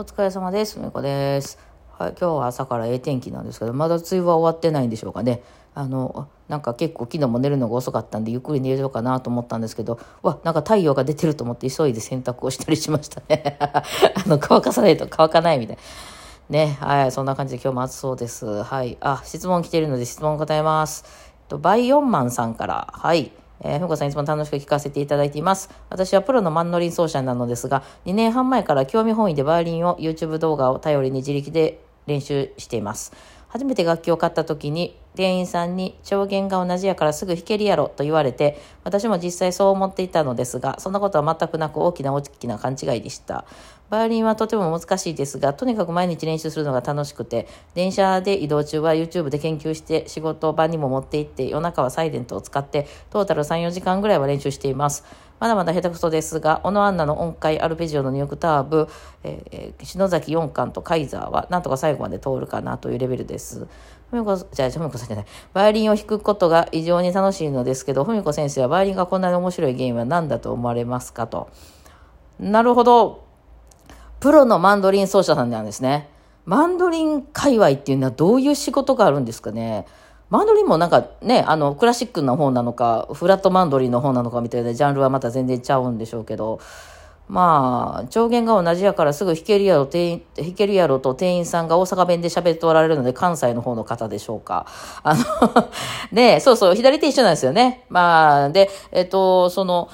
お疲れ様です。めこです。はい、今日は朝からええ天気なんですけど、まだ梅雨は終わってないんでしょうかね。あの、なんか結構昨日も寝るのが遅かったんで、ゆっくり寝ようかなと思ったんですけど、わ、なんか太陽が出てると思って急いで洗濯をしたりしましたね。あの、乾かさないと乾かないみたいな。ね、はい、そんな感じで今日も暑そうです。はい。あ、質問来てるので質問答えます。えっとバイヨンマンさんから、はい。えー、ふうこさんいつも楽しく聞かせていただいています。私はプロのマンノリン奏者なのですが、2年半前から興味本位でバイオリンを YouTube 動画を頼りに自力で練習しています。初めて楽器を買った時に店員さんに調弦が同じやからすぐ弾けるやろと言われて私も実際そう思っていたのですがそんなことは全くなく大きな大きな勘違いでした。バイオリンはとても難しいですがとにかく毎日練習するのが楽しくて電車で移動中は YouTube で研究して仕事場にも持って行って夜中はサイレントを使ってトータル34時間ぐらいは練習しています。まだまだ下手くそですが、小野アンナの音階アルペジオの2オクターブ、えー、篠崎4巻とカイザーは、なんとか最後まで通るかなというレベルです。ふみこ、じゃあ、ふみこさんじゃない。バイオリンを弾くことが異常に楽しいのですけど、ふみこ先生はバイオリンがこんなに面白いゲームは何だと思われますかと。なるほど。プロのマンドリン奏者さんなんですね。マンドリン界隈っていうのはどういう仕事があるんですかね。マンドリンもなんかね、あの、クラシックの方なのか、フラットマンドリンの方なのかみたいなジャンルはまた全然ちゃうんでしょうけど、まあ、調弦が同じやからすぐ弾けるやろ、店員弾けるやろと店員さんが大阪弁で喋っておられるので、関西の方の方でしょうか。あの ね、そうそう、左手一緒なんですよね。まあ、で、えっと、その、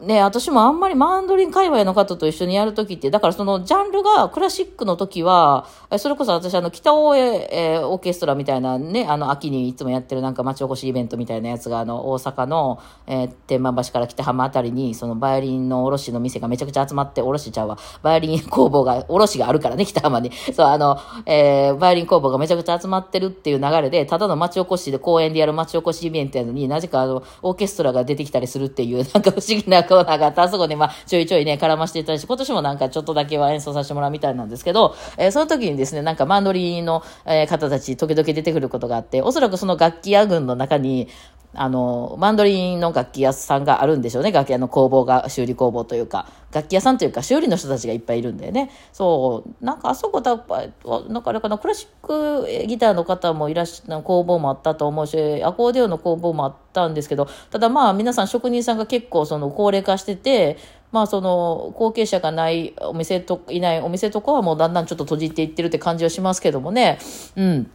ね、私もあんまりマンドリン界隈の方と一緒にやるときって、だからそのジャンルがクラシックの時は、それこそ私あの北大江、えー、オーケストラみたいなね、あの秋にいつもやってるなんか町おこしイベントみたいなやつがあの大阪の、えー、天満橋から北浜あたりにそのバイオリンの卸の店がめちゃくちゃ集まって、卸ちゃうわ、バイオリン工房が、卸があるからね、北浜に。そう、あの、えー、バイオリン工房がめちゃくちゃ集まってるっていう流れで、ただの町おこしで公園でやる町おこしイベントやのになぜかあの、オーケストラが出てきたりするっていう、なんか不思議なコーナーがあった、あそこでまあ、ちょいちょいね、絡ましていただいて、今年もなんかちょっとだけは演奏させてもらうみたいなんですけど、えー、その時にですね、なんかマンドリーの、えー、方たち、時々出てくることがあって、おそらくその楽器屋群の中に、あの、マンドリンの楽器屋さんがあるんでしょうね。楽器屋の工房が、修理工房というか、楽器屋さんというか、修理の人たちがいっぱいいるんだよね。そう、なんかあそこだ、なんかあれかな、クラシックギターの方もいらっしゃる、工房もあったと思うし、アコーディオンの工房もあったんですけど、ただまあ皆さん職人さんが結構その高齢化してて、まあその後継者がないお店と、いないお店とかはもうだんだんちょっと閉じていってるって感じはしますけどもね。うん。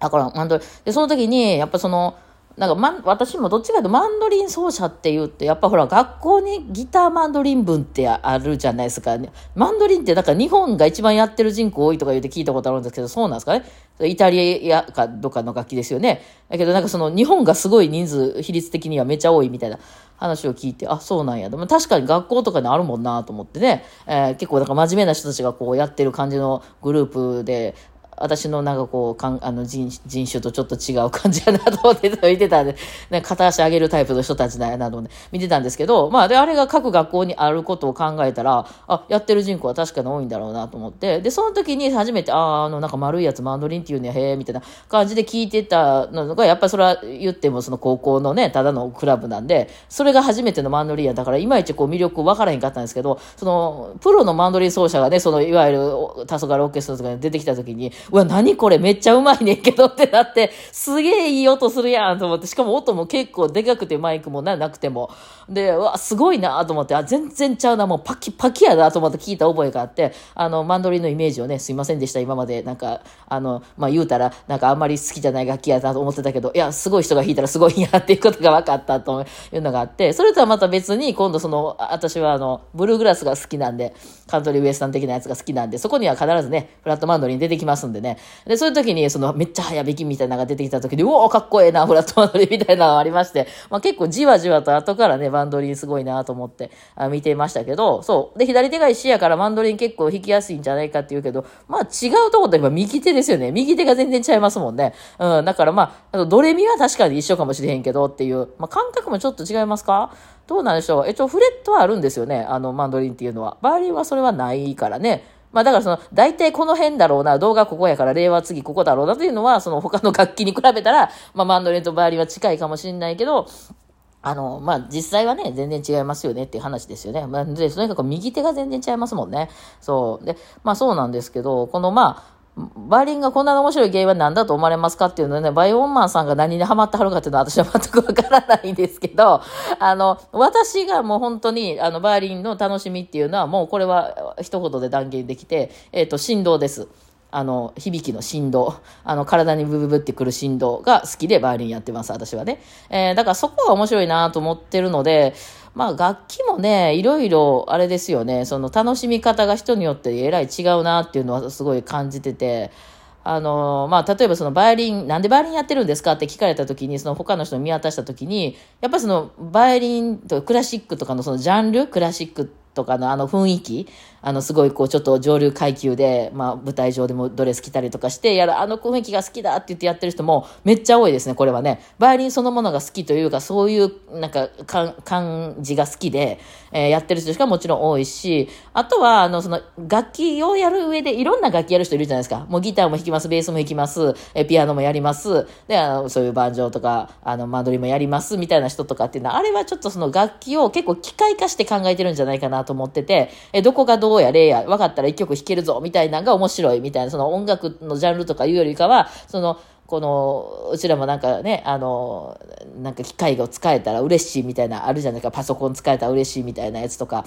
だから、マンドリン。で、その時に、やっぱその、なんか、ま、私もどっちかというとマンドリン奏者って言って、やっぱほら、学校にギターマンドリン文ってあるじゃないですか。マンドリンって、だか日本が一番やってる人口多いとか言って聞いたことあるんですけど、そうなんですかね？イタリアかどっかの楽器ですよね。だけどなんかその日本がすごい人数、比率的にはめちゃ多いみたいな話を聞いて、あ、そうなんや。でも確かに学校とかにあるもんなと思ってね、えー、結構なんか真面目な人たちがこうやってる感じのグループで、私のなんかこう、かんあの人人種とちょっと違う感じやなと思って見てたんで、ね、片足上げるタイプの人たちだよなと思って見てたんですけど、まあ、で、あれが各学校にあることを考えたら、あ、やってる人口は確かに多いんだろうなと思って、で、その時に初めて、ああ、あの、なんか丸いやつマンドリンっていうね、へえ、みたいな感じで聞いてたのが、やっぱりそれは言ってもその高校のね、ただのクラブなんで、それが初めてのマンドリンやだから、いまいちこう魅力分からへんかったんですけど、その、プロのマンドリン奏者がね、その、いわゆる、黄昏オーケストラとかに出てきた時に、うわ、何これめっちゃうまいねんけどってなって、すげえいい音するやんと思って、しかも音も結構でかくてマイクもななくても。で、うわ、すごいなと思って、あ、全然ちゃうな、もうパキパキやなと思って聞いた覚えがあって、あの、マンドリンのイメージをね、すいませんでした、今まで。なんか、あの、まあ、言うたら、なんかあんまり好きじゃない楽器やなと思ってたけど、いや、すごい人が弾いたらすごいんやっていうことが分かったというのがあって、それとはまた別に、今度その、私はあの、ブルーグラスが好きなんで、カントリーウエスタン的なやつが好きなんで、そこには必ずね、フラットマンドリン出てきますんででね。で、そういう時に、その、めっちゃ早弾きみたいなのが出てきた時に、うおーかっこええな、フラットマンドリンみたいなのがありまして、まあ結構じわじわと後からね、マンドリンすごいなと思ってあ見てましたけど、そう。で、左手が石やからマンドリン結構弾きやすいんじゃないかっていうけど、まあ違うところといえば右手ですよね。右手が全然ちゃいますもんね。うん、だからまあ、ドレミは確かに一緒かもしれへんけどっていう、まあ感覚もちょっと違いますか？どうなんでしょう。えっと、フレットはあるんですよね。あの、マンドリンっていうのは。バーリンはそれはないからね。まあだからその、大体この辺だろうな、動画ここやから令和次ここだろうなというのは、その他の楽器に比べたら、まあマンドレンとバーリンは近いかもしれないけど、あの、まあ、実際はね、全然違いますよねっていう話ですよね。まあ、で、とにかく右手が全然違いますもんね。そう。で、まあそうなんですけど、このまあ、バイリンがこんな面白い原因は何だと思われますかっていうのはね、バイオンマンさんが何にハマってはるかっていうのは私は全くわからないんですけど、あの、私がもう本当に、あの、バイリンの楽しみっていうのはもうこれは一言で断言できて、えっ、ー、と、振動です。あの、響きの振動、あの、体にブブブってくる振動が好きでバイオリンやってます、私はね。えー、だからそこが面白いなと思ってるので、まあ楽器もね、いろいろあれですよね、その楽しみ方が人によってえらい違うなっていうのはすごい感じてて、あの、まあ、例えばそのバイオリン、なんでバイオリンやってるんですかって聞かれた時に、その他の人を見渡した時に、やっぱりそのバイオリンとクラシックとかのそのジャンル、クラシックとかのあの雰囲気、あの、すごいこう、ちょっと上流階級で、まあ、舞台上でもドレス着たりとかして、やる、あの雰囲気が好きだって言ってやってる人もめっちゃ多いですね、これはね。バイオリンそのものが好きというか、そういう、なんか、か感じが好きで、えー、やってる人しかもちろん多いし、あとは、あの、その、楽器をやる上で、いろんな楽器やる人いるじゃないですか。もうギターも弾きます、ベースも弾きます、えピアノもやります、で、あの、そういうバンジョーとか、あの、マドリもやります、みたいな人とかっていうのは、あれはちょっとその楽器を結構機械化して考えてるんじゃないかなと思ってて、えどこがどううや、れや、分かったら一曲弾けるぞ、みたいなのが面白い、みたいな、その音楽のジャンルとかいうよりかは、その、この、うちらもなんかね、あの、なんか機械を使えたら嬉しいみたいな、あるじゃないか、パソコン使えたら嬉しいみたいなやつとか、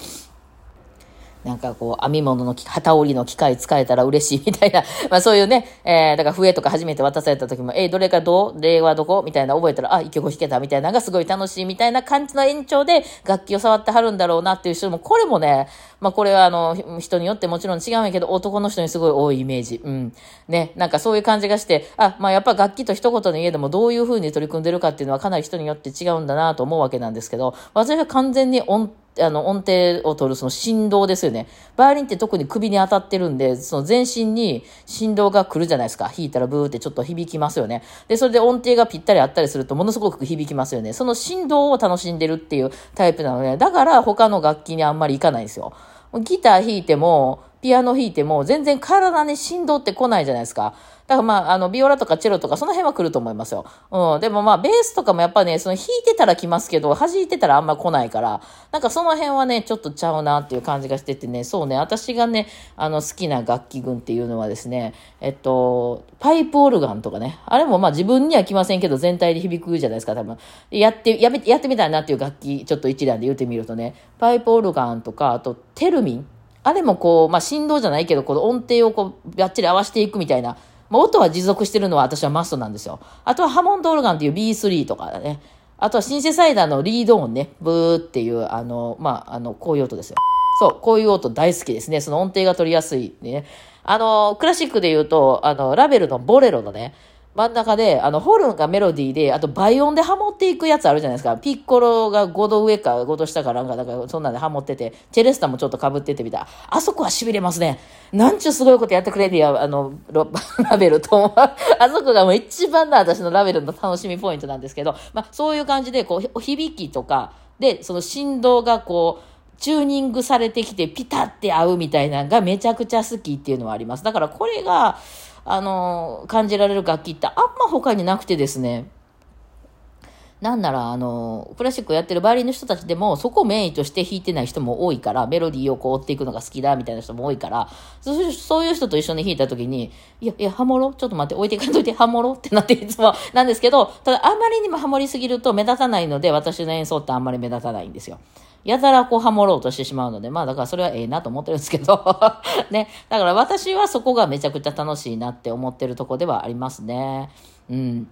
なんかこう、編み物の旗織りの機械使えたら嬉しいみたいな、まあそういうね、えー、だから笛とか初めて渡された時も、えー、どれかどう？例はどこ？みたいな覚えたら、あ、一曲弾けたみたいなのがすごい楽しいみたいな感じの延長で楽器を触ってはるんだろうなっていう人も、これもね、まあこれはあの、人によってもちろん違うんやけど、男の人にすごい多いイメージ。うん。ね、なんかそういう感じがして、あ、まあやっぱ楽器と一言の家でもどういう風に取り組んでるかっていうのはかなり人によって違うんだなと思うわけなんですけど、私は完全に音あの、音程を取るその振動ですよね。バイオリンって特に首に当たってるんで、その全身に振動が来るじゃないですか。弾いたらブーってちょっと響きますよね。で、それで音程がぴったりあったりするとものすごく響きますよね。その振動を楽しんでるっていうタイプなので、だから他の楽器にあんまりいかないんですよ。ギター弾いても、ピアノ弾いても全然体に振動って来ないじゃないですか。だからまあ、あの、ビオラとかチェロとかその辺は来ると思いますよ。うん。でもまあ、ベースとかもやっぱね、その弾いてたら来ますけど、弾いてたらあんま来ないから、なんかその辺はね、ちょっとちゃうなっていう感じがしててね、そうね、私がね、あの、好きな楽器群っていうのはですね、えっと、パイプオルガンとかね、あれもまあ自分には来ませんけど、全体で響くじゃないですか、多分。やって、やめ、やってみたいなっていう楽器、ちょっと一覧で言ってみるとね、パイプオルガンとか、あと、テルミン。あれもこう、まあ振動じゃないけど、この音程をこう、ばっちり合わせていくみたいな、まあ、音は持続してるのは私はマストなんですよ。あとはハモンドオルガンっていう B3 とかね。あとはシンセサイダーのリード音ね。ブーっていう、あの、まあ、あの、こういう音ですよ。そう、こういう音大好きですね。その音程が取りやすいね。あの、クラシックで言うと、あの、ラベルのボレロのね、真ん中で、あの、ホルンがメロディーで、あと倍音でハモっていくやつあるじゃないですか。ピッコロが5度上か5度下かなんか、なんかそんなんでハモってて、チェレスタもちょっと被っててみた。あそこは痺れますね。なんちゅうすごいことやってくれてや、あの、ラベルと、あそこがもう一番の私のラベルの楽しみポイントなんですけど、まあ、そういう感じで、こう、響きとか、で、その振動がこう、チューニングされてきてピタって合うみたいなのがめちゃくちゃ好きっていうのはあります。だからこれが、あの、感じられる楽器ってあんま他になくてですね、なんなら、あの、クラシックをやってるバイオリンの人たちでも、そこをメインとして弾いてない人も多いから、メロディーをこう追っていくのが好きだ、みたいな人も多いから、そういう人と一緒に弾いた時に、いや、いや、ハモろ？ちょっと待って、置いていかんといて、ハモろ？ってなっていつもなんですけど、ただ、あまりにもハモりすぎると目立たないので、私の演奏ってあんまり目立たないんですよ。やたらこうハモろうとしてしまうので、まあだからそれはええなと思ってるんですけど、ね。だから私はそこがめちゃくちゃ楽しいなって思ってるとこではありますね。うん。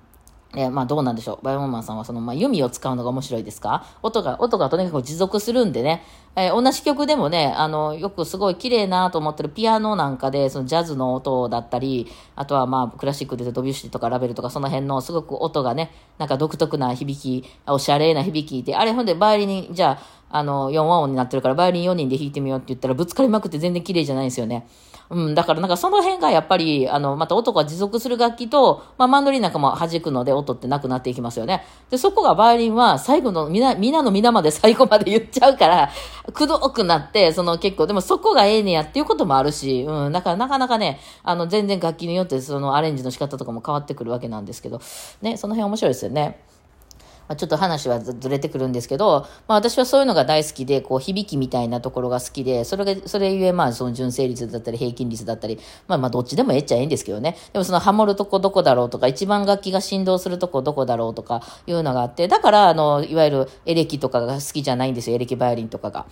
えー、まあどうなんでしょう。バイオモンマンさんはその、まあ弓を使うのが面白いですか？音が、音がとにかく持続するんでね。えー、同じ曲でもね、あの、よくすごい綺麗なと思ってるピアノなんかで、そのジャズの音だったり、あとはまあクラシックでドビュッシーとかラベルとかその辺のすごく音がね、なんか独特な響き、おしゃれな響きで、あれほんでバイオリン、じゃあ、あの、4和音になってるから、バイオリン4人で弾いてみようって言ったら、ぶつかりまくって全然綺麗じゃないんですよね。うん、だからなんかその辺がやっぱり、あの、また音が持続する楽器と、まあ、マンドリンなんかも弾くので音ってなくなっていきますよね。で、そこがバイオリンは最後のみな、みなの皆まで最後まで言っちゃうから、くどくなって、その結構、でもそこがええねやっていうこともあるし、うん、だからなかなかね、あの、全然楽器によってそのアレンジの仕方とかも変わってくるわけなんですけど、ね、その辺面白いですよね。まあ、ちょっと話はずれてくるんですけど、まあ、私はそういうのが大好きで、こう、響きみたいなところが好きで、それが、それゆえ、まあ、その純正率だったり、平均率だったり、まあ、まあ、どっちでもええっちゃええんですけどね。でも、その、ハモるとこどこだろうとか、一番楽器が振動するとこどこだろうとか、いうのがあって、だから、あの、いわゆるエレキとかが好きじゃないんですよ、エレキバイオリンとかが。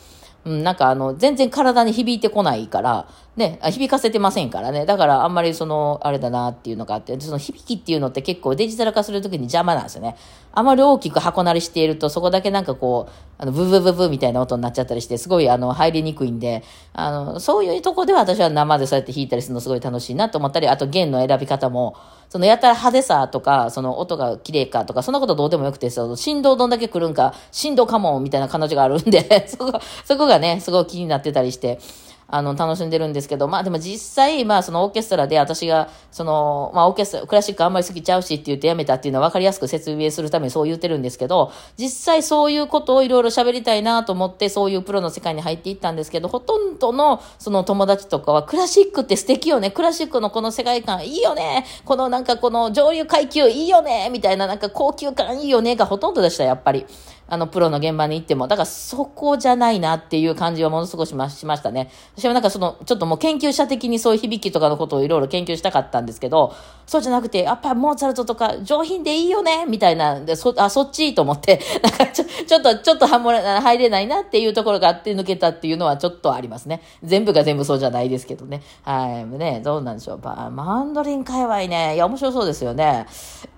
うん、なんかあの、全然体に響いてこないから、ね、響かせてませんからね。だからあんまりその、あれだなっていうのがあって、その響きっていうのって結構デジタル化するときに邪魔なんですよね。あまり大きく箱なりしていると、そこだけなんかこう、あの、ブブブブみたいな音になっちゃったりして、すごいあの、入りにくいんで、あの、そういうとこでは私は生でそうやって弾いたりするのすごい楽しいなと思ったり、あと弦の選び方も、そのやたら派手さとか、その音が綺麗かとか、そんなことどうでもよくて、その振動どんだけ来るんか、振動かもみたいな彼女があるんで、そこ、そこがね、すごい気になってたりして、あの、楽しんでるんですけど、まあでも実際、まあそのオーケストラで私が、その、まあオーケストラ、クラシックあんまり好きちゃうしって言ってやめたっていうのは分かりやすく説明するためにそう言ってるんですけど、実際そういうことをいろいろ喋りたいなと思って、そういうプロの世界に入っていったんですけど、ほとんどのその友達とかは、クラシックって素敵よね、クラシックのこの世界観いいよね、このなんかこの上流階級いいよね、みたいななんか高級感いいよねがほとんどでした、やっぱり。あの、プロの現場に行っても。だからそこじゃないなっていう感じはものすごくしましましたね。私はなんかその、ちょっともう研究者的にそういう響きとかのことをいろいろ研究したかったんですけど、そうじゃなくて、やっぱモーツァルトとか上品でいいよねみたいな、で、そ、あ、そっちと思って、なんかちょ、ちょっと、ちょっとはもれ、入れないなっていうところがあって抜けたっていうのはちょっとありますね。全部が全部そうじゃないですけどね。はい。ね、どうなんでしょう。マンドリン界隈ね、いや、面白そうですよね。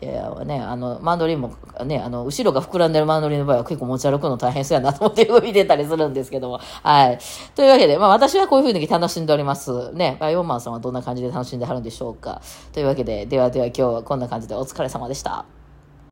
いや、ね、あの、マンドリンも、ね、あの、後ろが膨らんでるマンドリンの場合は結構持ち歩くの大変そうやなと思って見てたりするんですけども。はい。というわけで、まあ私はこういうふうに楽しんでおります。ね、バイオマンさんはどんな感じで楽しんではるんでしょうか。というわけで、ではでは今日はこんな感じでお疲れ様でした。